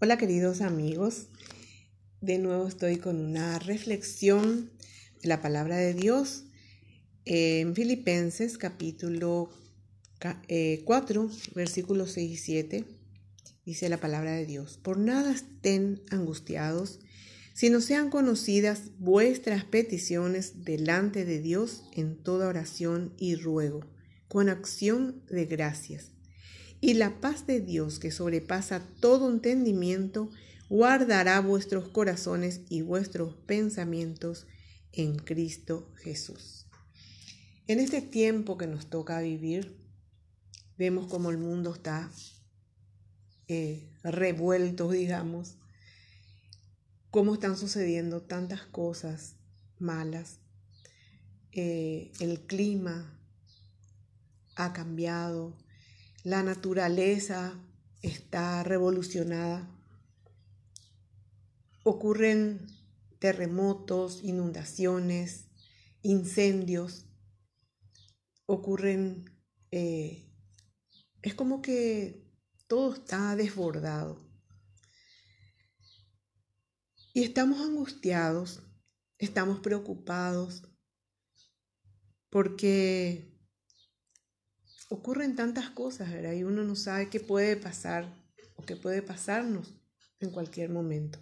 Hola queridos amigos, de nuevo estoy con una reflexión de la palabra de Dios en Filipenses capítulo 4, eh, versículos 6 y 7. Dice la palabra de Dios, por nada estén angustiados, sino sean conocidas vuestras peticiones delante de Dios en toda oración y ruego, con acción de gracias y la paz de Dios que sobrepasa todo entendimiento, guardará vuestros corazones y vuestros pensamientos en Cristo Jesús. En este tiempo que nos toca vivir, vemos como el mundo está eh, revuelto, digamos, cómo están sucediendo tantas cosas malas. Eh, el clima ha cambiado, la naturaleza está revolucionada. Ocurren terremotos, inundaciones, incendios. Ocurren... Eh, es como que todo está desbordado. Y estamos angustiados, estamos preocupados, porque ocurren tantas cosas, ¿verdad? Y uno no sabe qué puede pasar o qué puede pasarnos en cualquier momento.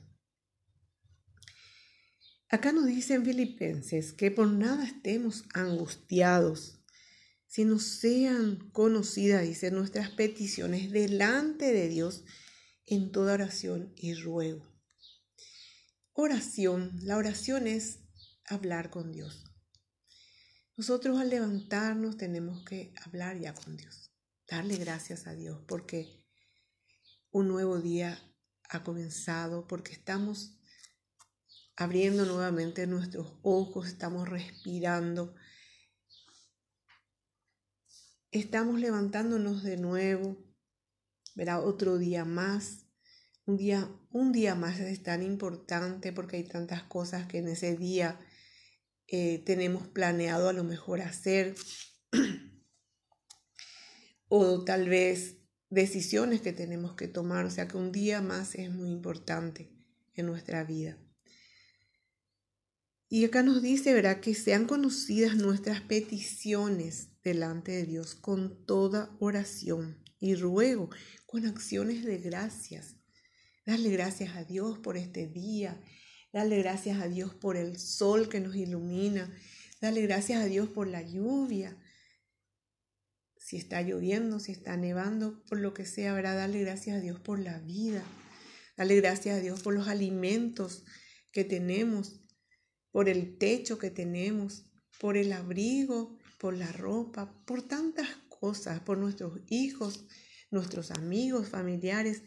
Acá nos dicen Filipenses que por nada estemos angustiados, sino sean conocidas, dice, nuestras peticiones delante de Dios en toda oración y ruego. Oración, la oración es hablar con Dios. Nosotros al levantarnos tenemos que hablar ya con Dios, darle gracias a Dios porque un nuevo día ha comenzado, porque estamos abriendo nuevamente nuestros ojos, estamos respirando, estamos levantándonos de nuevo, verá otro día más. Un día, un día más es tan importante porque hay tantas cosas que en ese día eh, tenemos planeado a lo mejor hacer o tal vez decisiones que tenemos que tomar, o sea que un día más es muy importante en nuestra vida. Y acá nos dice, ¿verdad? Que sean conocidas nuestras peticiones delante de Dios con toda oración y ruego, con acciones de gracias. Darle gracias a Dios por este día Dale gracias a Dios por el sol que nos ilumina. Dale gracias a Dios por la lluvia. Si está lloviendo, si está nevando, por lo que sea, ¿verdad? Dale gracias a Dios por la vida. Dale gracias a Dios por los alimentos que tenemos, por el techo que tenemos, por el abrigo, por la ropa, por tantas cosas, por nuestros hijos, nuestros amigos, familiares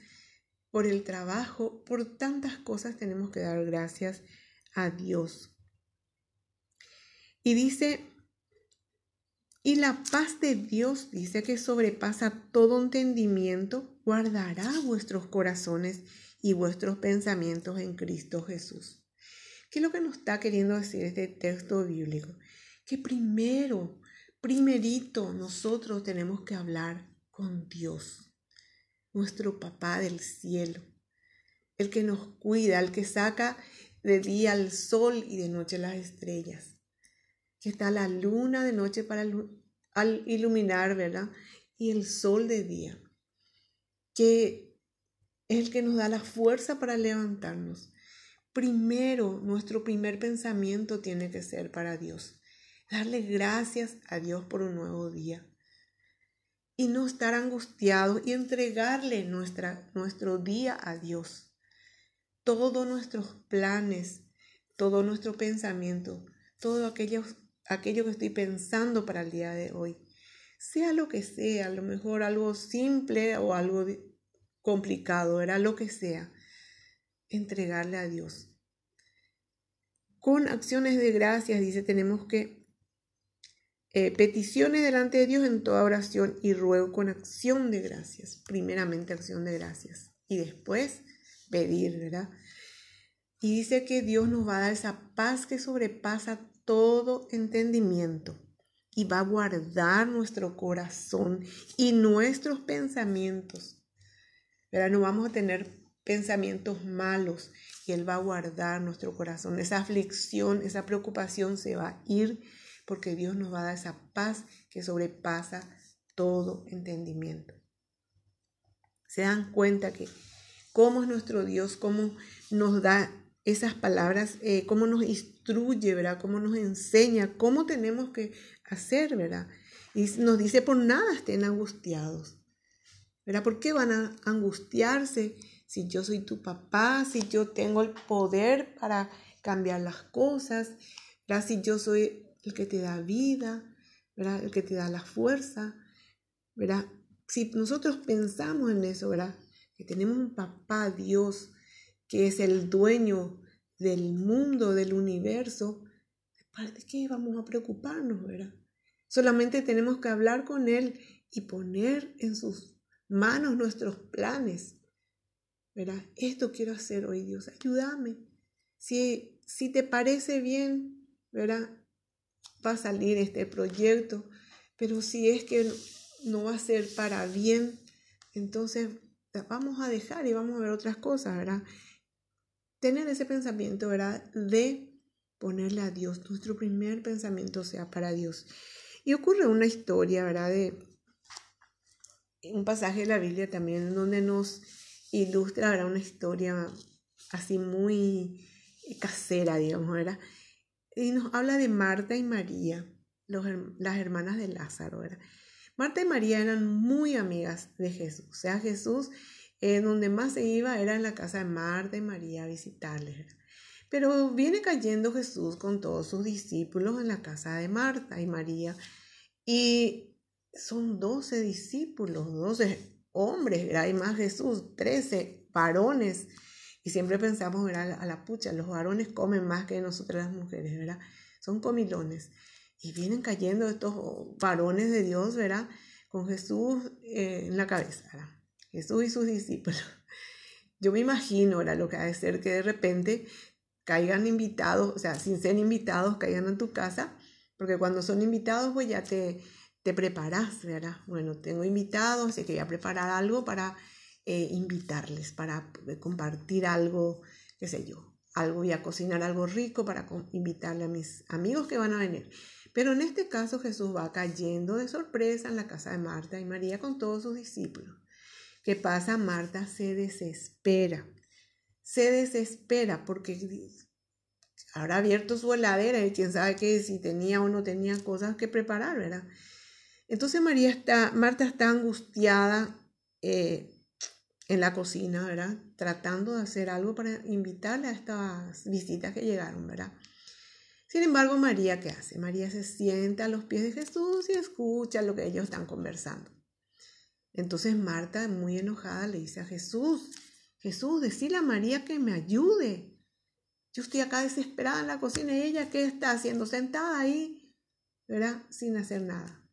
por el trabajo, por tantas cosas tenemos que dar gracias a Dios. Y dice, y la paz de Dios, dice que sobrepasa todo entendimiento, guardará vuestros corazones y vuestros pensamientos en Cristo Jesús. ¿Qué es lo que nos está queriendo decir este texto bíblico? Que primero, primerito, nosotros tenemos que hablar con Dios nuestro papá del cielo, el que nos cuida, el que saca de día el sol y de noche las estrellas, que está la luna de noche para iluminar, ¿verdad? Y el sol de día, que es el que nos da la fuerza para levantarnos. Primero, nuestro primer pensamiento tiene que ser para Dios. Darle gracias a Dios por un nuevo día y no estar angustiados y entregarle nuestra, nuestro día a Dios. Todos nuestros planes, todo nuestro pensamiento, todo aquello, aquello que estoy pensando para el día de hoy, sea lo que sea, a lo mejor algo simple o algo complicado, era lo que sea, entregarle a Dios. Con acciones de gracias, dice, tenemos que eh, peticiones delante de Dios en toda oración y ruego con acción de gracias. Primeramente acción de gracias y después pedir, ¿verdad? Y dice que Dios nos va a dar esa paz que sobrepasa todo entendimiento y va a guardar nuestro corazón y nuestros pensamientos. ¿verdad? No vamos a tener pensamientos malos y Él va a guardar nuestro corazón. Esa aflicción, esa preocupación se va a ir porque Dios nos va a dar esa paz que sobrepasa todo entendimiento. Se dan cuenta que cómo es nuestro Dios, cómo nos da esas palabras, eh, cómo nos instruye, ¿verdad? Cómo nos enseña, cómo tenemos que hacer, ¿verdad? Y nos dice, por nada estén angustiados, ¿verdad? ¿Por qué van a angustiarse si yo soy tu papá, si yo tengo el poder para cambiar las cosas, ¿verdad? Si yo soy el que te da vida, ¿verdad? El que te da la fuerza, ¿verdad? Si nosotros pensamos en eso, ¿verdad? Que tenemos un papá, Dios, que es el dueño del mundo, del universo, ¿de qué vamos a preocuparnos, verdad? Solamente tenemos que hablar con Él y poner en sus manos nuestros planes, ¿verdad? Esto quiero hacer hoy, Dios, ayúdame. Si, si te parece bien, ¿verdad? Va a salir este proyecto, pero si es que no va a ser para bien, entonces vamos a dejar y vamos a ver otras cosas, ¿verdad? tener ese pensamiento, ¿verdad? De ponerle a Dios, nuestro primer pensamiento sea para Dios. Y ocurre una historia, ¿verdad? De un pasaje de la Biblia también donde nos ilustra, ¿verdad? Una historia así muy casera, digamos, ¿verdad? Y nos habla de Marta y María, las hermanas de Lázaro, ¿verdad? Marta y María eran muy amigas de Jesús. O sea, Jesús en donde más se iba era en la casa de Marta y María a visitarles. Pero viene cayendo Jesús con todos sus discípulos en la casa de Marta y María. Y son doce discípulos, doce hombres, hay más Jesús, trece varones. Y siempre pensamos, ¿verdad? a la pucha, los varones comen más que nosotras las mujeres, ¿verdad? Son comilones. Y vienen cayendo estos varones de Dios, ¿verdad? Con Jesús eh, en la cabeza, ¿verdad? Jesús y sus discípulos. Yo me imagino era lo que ha de ser que de repente caigan invitados, o sea, sin ser invitados, caigan en tu casa, porque cuando son invitados, pues ya te, te preparas, ¿verdad? Bueno, tengo invitados, así que voy a preparar algo para eh, invitarles, para compartir algo, qué sé yo, algo, voy a cocinar algo rico para invitarle a mis amigos que van a venir. Pero en este caso Jesús va cayendo de sorpresa en la casa de Marta y María con todos sus discípulos. ¿Qué pasa? Marta se desespera. Se desespera porque habrá abierto su heladera y quién sabe qué, si tenía o no tenía cosas que preparar, ¿verdad? Entonces María está, Marta está angustiada eh, en la cocina, ¿verdad? Tratando de hacer algo para invitarle a estas visitas que llegaron, ¿verdad? Sin embargo, María, ¿qué hace? María se sienta a los pies de Jesús y escucha lo que ellos están conversando. Entonces Marta, muy enojada, le dice a Jesús, Jesús, decile a María que me ayude. Yo estoy acá desesperada en la cocina y ella, ¿qué está haciendo? Sentada ahí, ¿verdad? Sin hacer nada.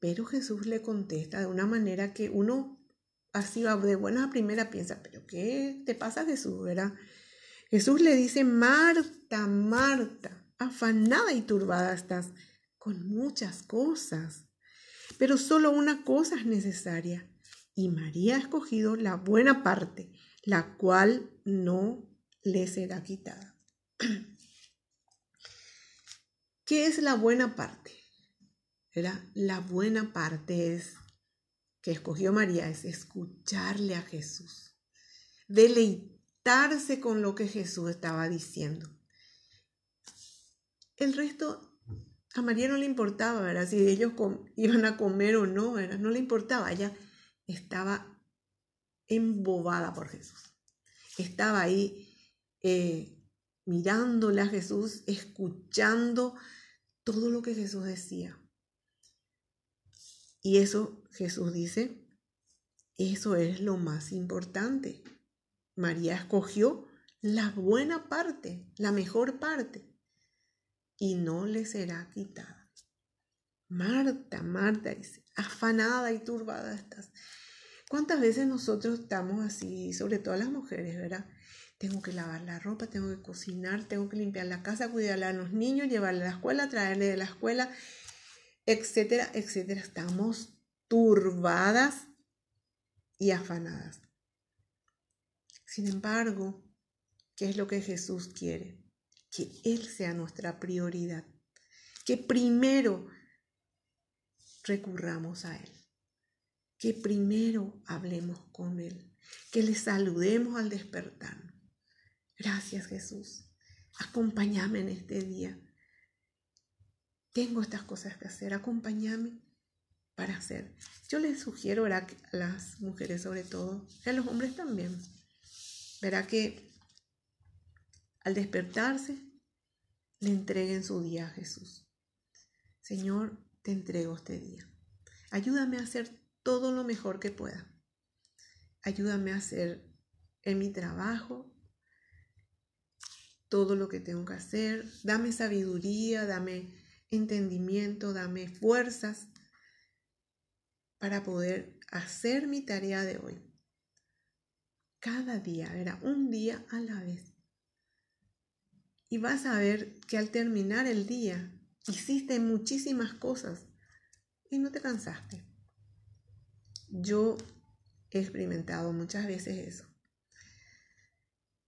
Pero Jesús le contesta de una manera que uno así va de buena primera piensa, pero ¿qué te pasa Jesús? Jesús le dice, Marta, Marta, afanada y turbada estás con muchas cosas pero solo una cosa es necesaria, y María ha escogido la buena parte, la cual no le será quitada. ¿Qué es la buena parte? La buena parte es que escogió María es escucharle a Jesús, deleitarse con lo que Jesús estaba diciendo. El resto a María no le importaba, ¿verdad? Si ellos iban a comer o no. No le importaba. Ella estaba embobada por Jesús. Estaba ahí eh, mirándole a Jesús, escuchando todo lo que Jesús decía. Y eso Jesús dice, eso es lo más importante. María escogió la buena parte, la mejor parte y no le será quitada. Marta, Marta dice, afanada y turbada estás. ¿Cuántas veces nosotros estamos así, sobre todo las mujeres, verdad? Tengo que lavar la ropa, tengo que cocinar, tengo que limpiar la casa, cuidarle a los niños, llevarle a la escuela, traerle de la escuela, etcétera, etcétera. Estamos turbadas y afanadas. Sin embargo, ¿qué es lo que Jesús quiere? Que Él sea nuestra prioridad. Que primero recurramos a Él. Que primero hablemos con Él. Que le saludemos al despertar. Gracias Jesús. Acompáñame en este día. Tengo estas cosas que hacer. Acompáñame para hacer. Yo les sugiero a las mujeres sobre todo, y a los hombres también, verá que al despertarse le entreguen su día a Jesús. Señor, te entrego este día. Ayúdame a hacer todo lo mejor que pueda. Ayúdame a hacer en mi trabajo todo lo que tengo que hacer. Dame sabiduría, dame entendimiento, dame fuerzas para poder hacer mi tarea de hoy. Cada día, era un día a la vez. Y vas a ver que al terminar el día hiciste muchísimas cosas y no te cansaste. Yo he experimentado muchas veces eso.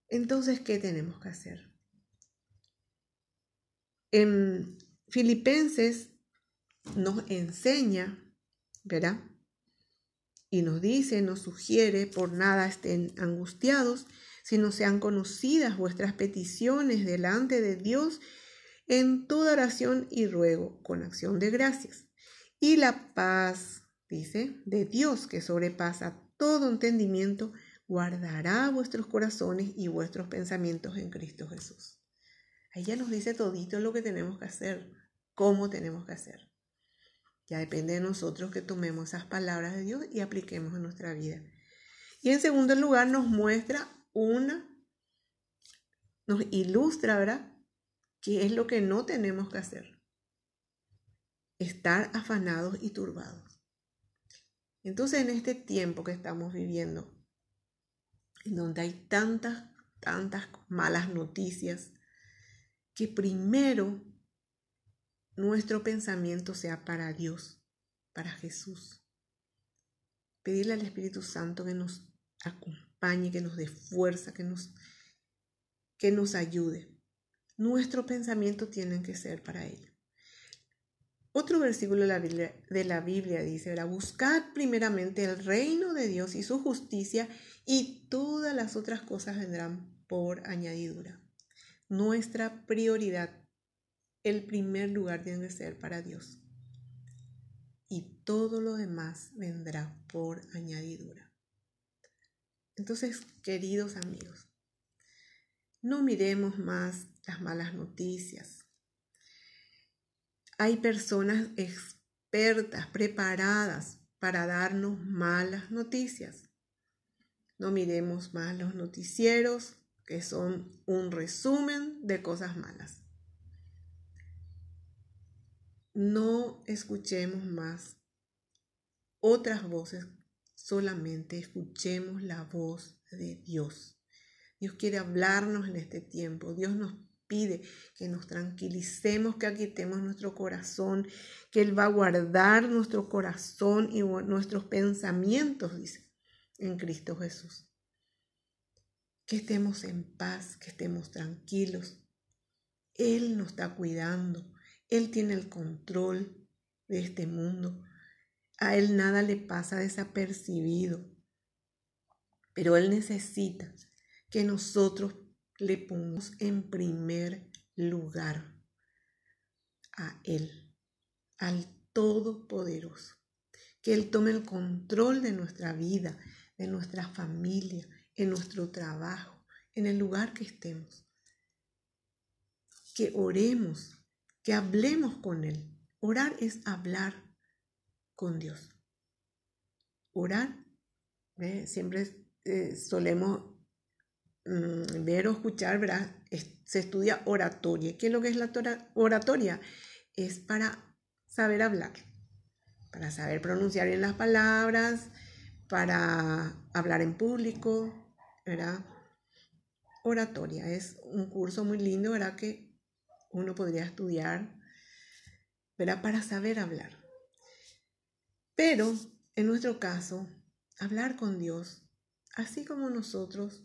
Entonces, ¿qué tenemos que hacer? En Filipenses nos enseña ¿verdad? Y nos dice, nos sugiere, por nada estén angustiados, sino sean conocidas vuestras peticiones delante de Dios en toda oración y ruego, con acción de gracias. Y la paz, dice, de Dios que sobrepasa todo entendimiento, guardará vuestros corazones y vuestros pensamientos en Cristo Jesús. Ahí ya nos dice todito lo que tenemos que hacer, cómo tenemos que hacer. Ya depende de nosotros que tomemos esas palabras de Dios y apliquemos en nuestra vida. Y en segundo lugar nos muestra una, nos ilustra, ¿verdad? ¿Qué es lo que no tenemos que hacer? Estar afanados y turbados. Entonces en este tiempo que estamos viviendo, en donde hay tantas, tantas malas noticias, que primero nuestro pensamiento sea para Dios, para Jesús. Pedirle al Espíritu Santo que nos acompañe, que nos dé fuerza, que nos, que nos ayude. Nuestro pensamiento tiene que ser para Él. Otro versículo de la Biblia, de la Biblia dice, buscad primeramente el reino de Dios y su justicia y todas las otras cosas vendrán por añadidura. Nuestra prioridad el primer lugar tiene que ser para Dios. Y todo lo demás vendrá por añadidura. Entonces, queridos amigos, no miremos más las malas noticias. Hay personas expertas, preparadas para darnos malas noticias. No miremos más los noticieros, que son un resumen de cosas malas no escuchemos más otras voces, solamente escuchemos la voz de Dios. Dios quiere hablarnos en este tiempo. Dios nos pide que nos tranquilicemos, que aquitemos nuestro corazón, que Él va a guardar nuestro corazón y nuestros pensamientos, dice, en Cristo Jesús. Que estemos en paz, que estemos tranquilos. Él nos está cuidando. Él tiene el control de este mundo. A Él nada le pasa desapercibido. Pero Él necesita que nosotros le pongamos en primer lugar a Él, al Todopoderoso. Que Él tome el control de nuestra vida, de nuestra familia, en nuestro trabajo, en el lugar que estemos. Que oremos que hablemos con Él. Orar es hablar con Dios. Orar, siempre eh, solemos mm, ver o escuchar, ¿verdad? se estudia oratoria. ¿Qué es lo que es la oratoria? Es para saber hablar, para saber pronunciar bien las palabras, para hablar en público, ¿verdad? Oratoria es un curso muy lindo, ¿verdad? Que uno podría estudiar, ¿verdad? Para saber hablar. Pero en nuestro caso, hablar con Dios, así como nosotros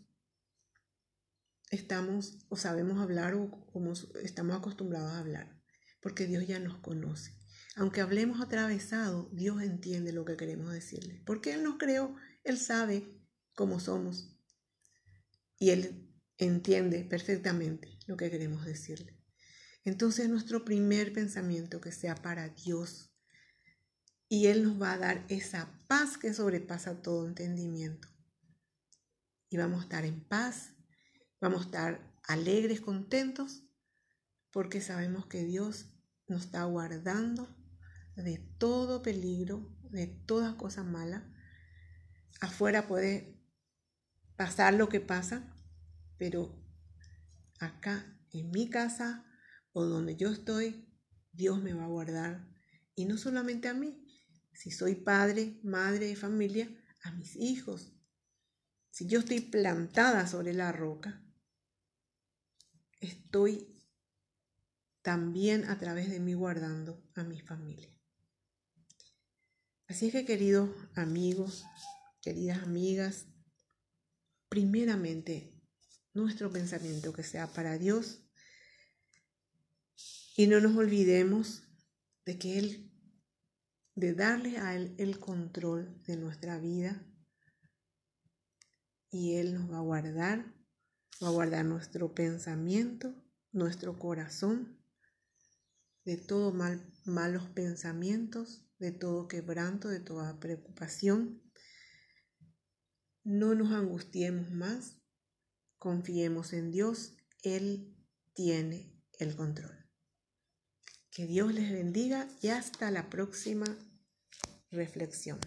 estamos o sabemos hablar o como estamos acostumbrados a hablar, porque Dios ya nos conoce. Aunque hablemos atravesado, Dios entiende lo que queremos decirle, porque Él nos creó, Él sabe cómo somos y Él entiende perfectamente lo que queremos decirle. Entonces nuestro primer pensamiento que sea para Dios y Él nos va a dar esa paz que sobrepasa todo entendimiento. Y vamos a estar en paz, vamos a estar alegres, contentos, porque sabemos que Dios nos está guardando de todo peligro, de toda cosa mala. Afuera puede pasar lo que pasa, pero acá en mi casa o donde yo estoy, Dios me va a guardar. Y no solamente a mí, si soy padre, madre de familia, a mis hijos. Si yo estoy plantada sobre la roca, estoy también a través de mí guardando a mi familia. Así es que queridos amigos, queridas amigas, primeramente nuestro pensamiento que sea para Dios y no nos olvidemos de que Él de darle a Él el control de nuestra vida y Él nos va a guardar, va a guardar nuestro pensamiento, nuestro corazón de todo mal, malos pensamientos, de todo quebranto, de toda preocupación. No nos angustiemos más, confiemos en Dios, Él tiene el control. Que Dios les bendiga y hasta la próxima reflexión.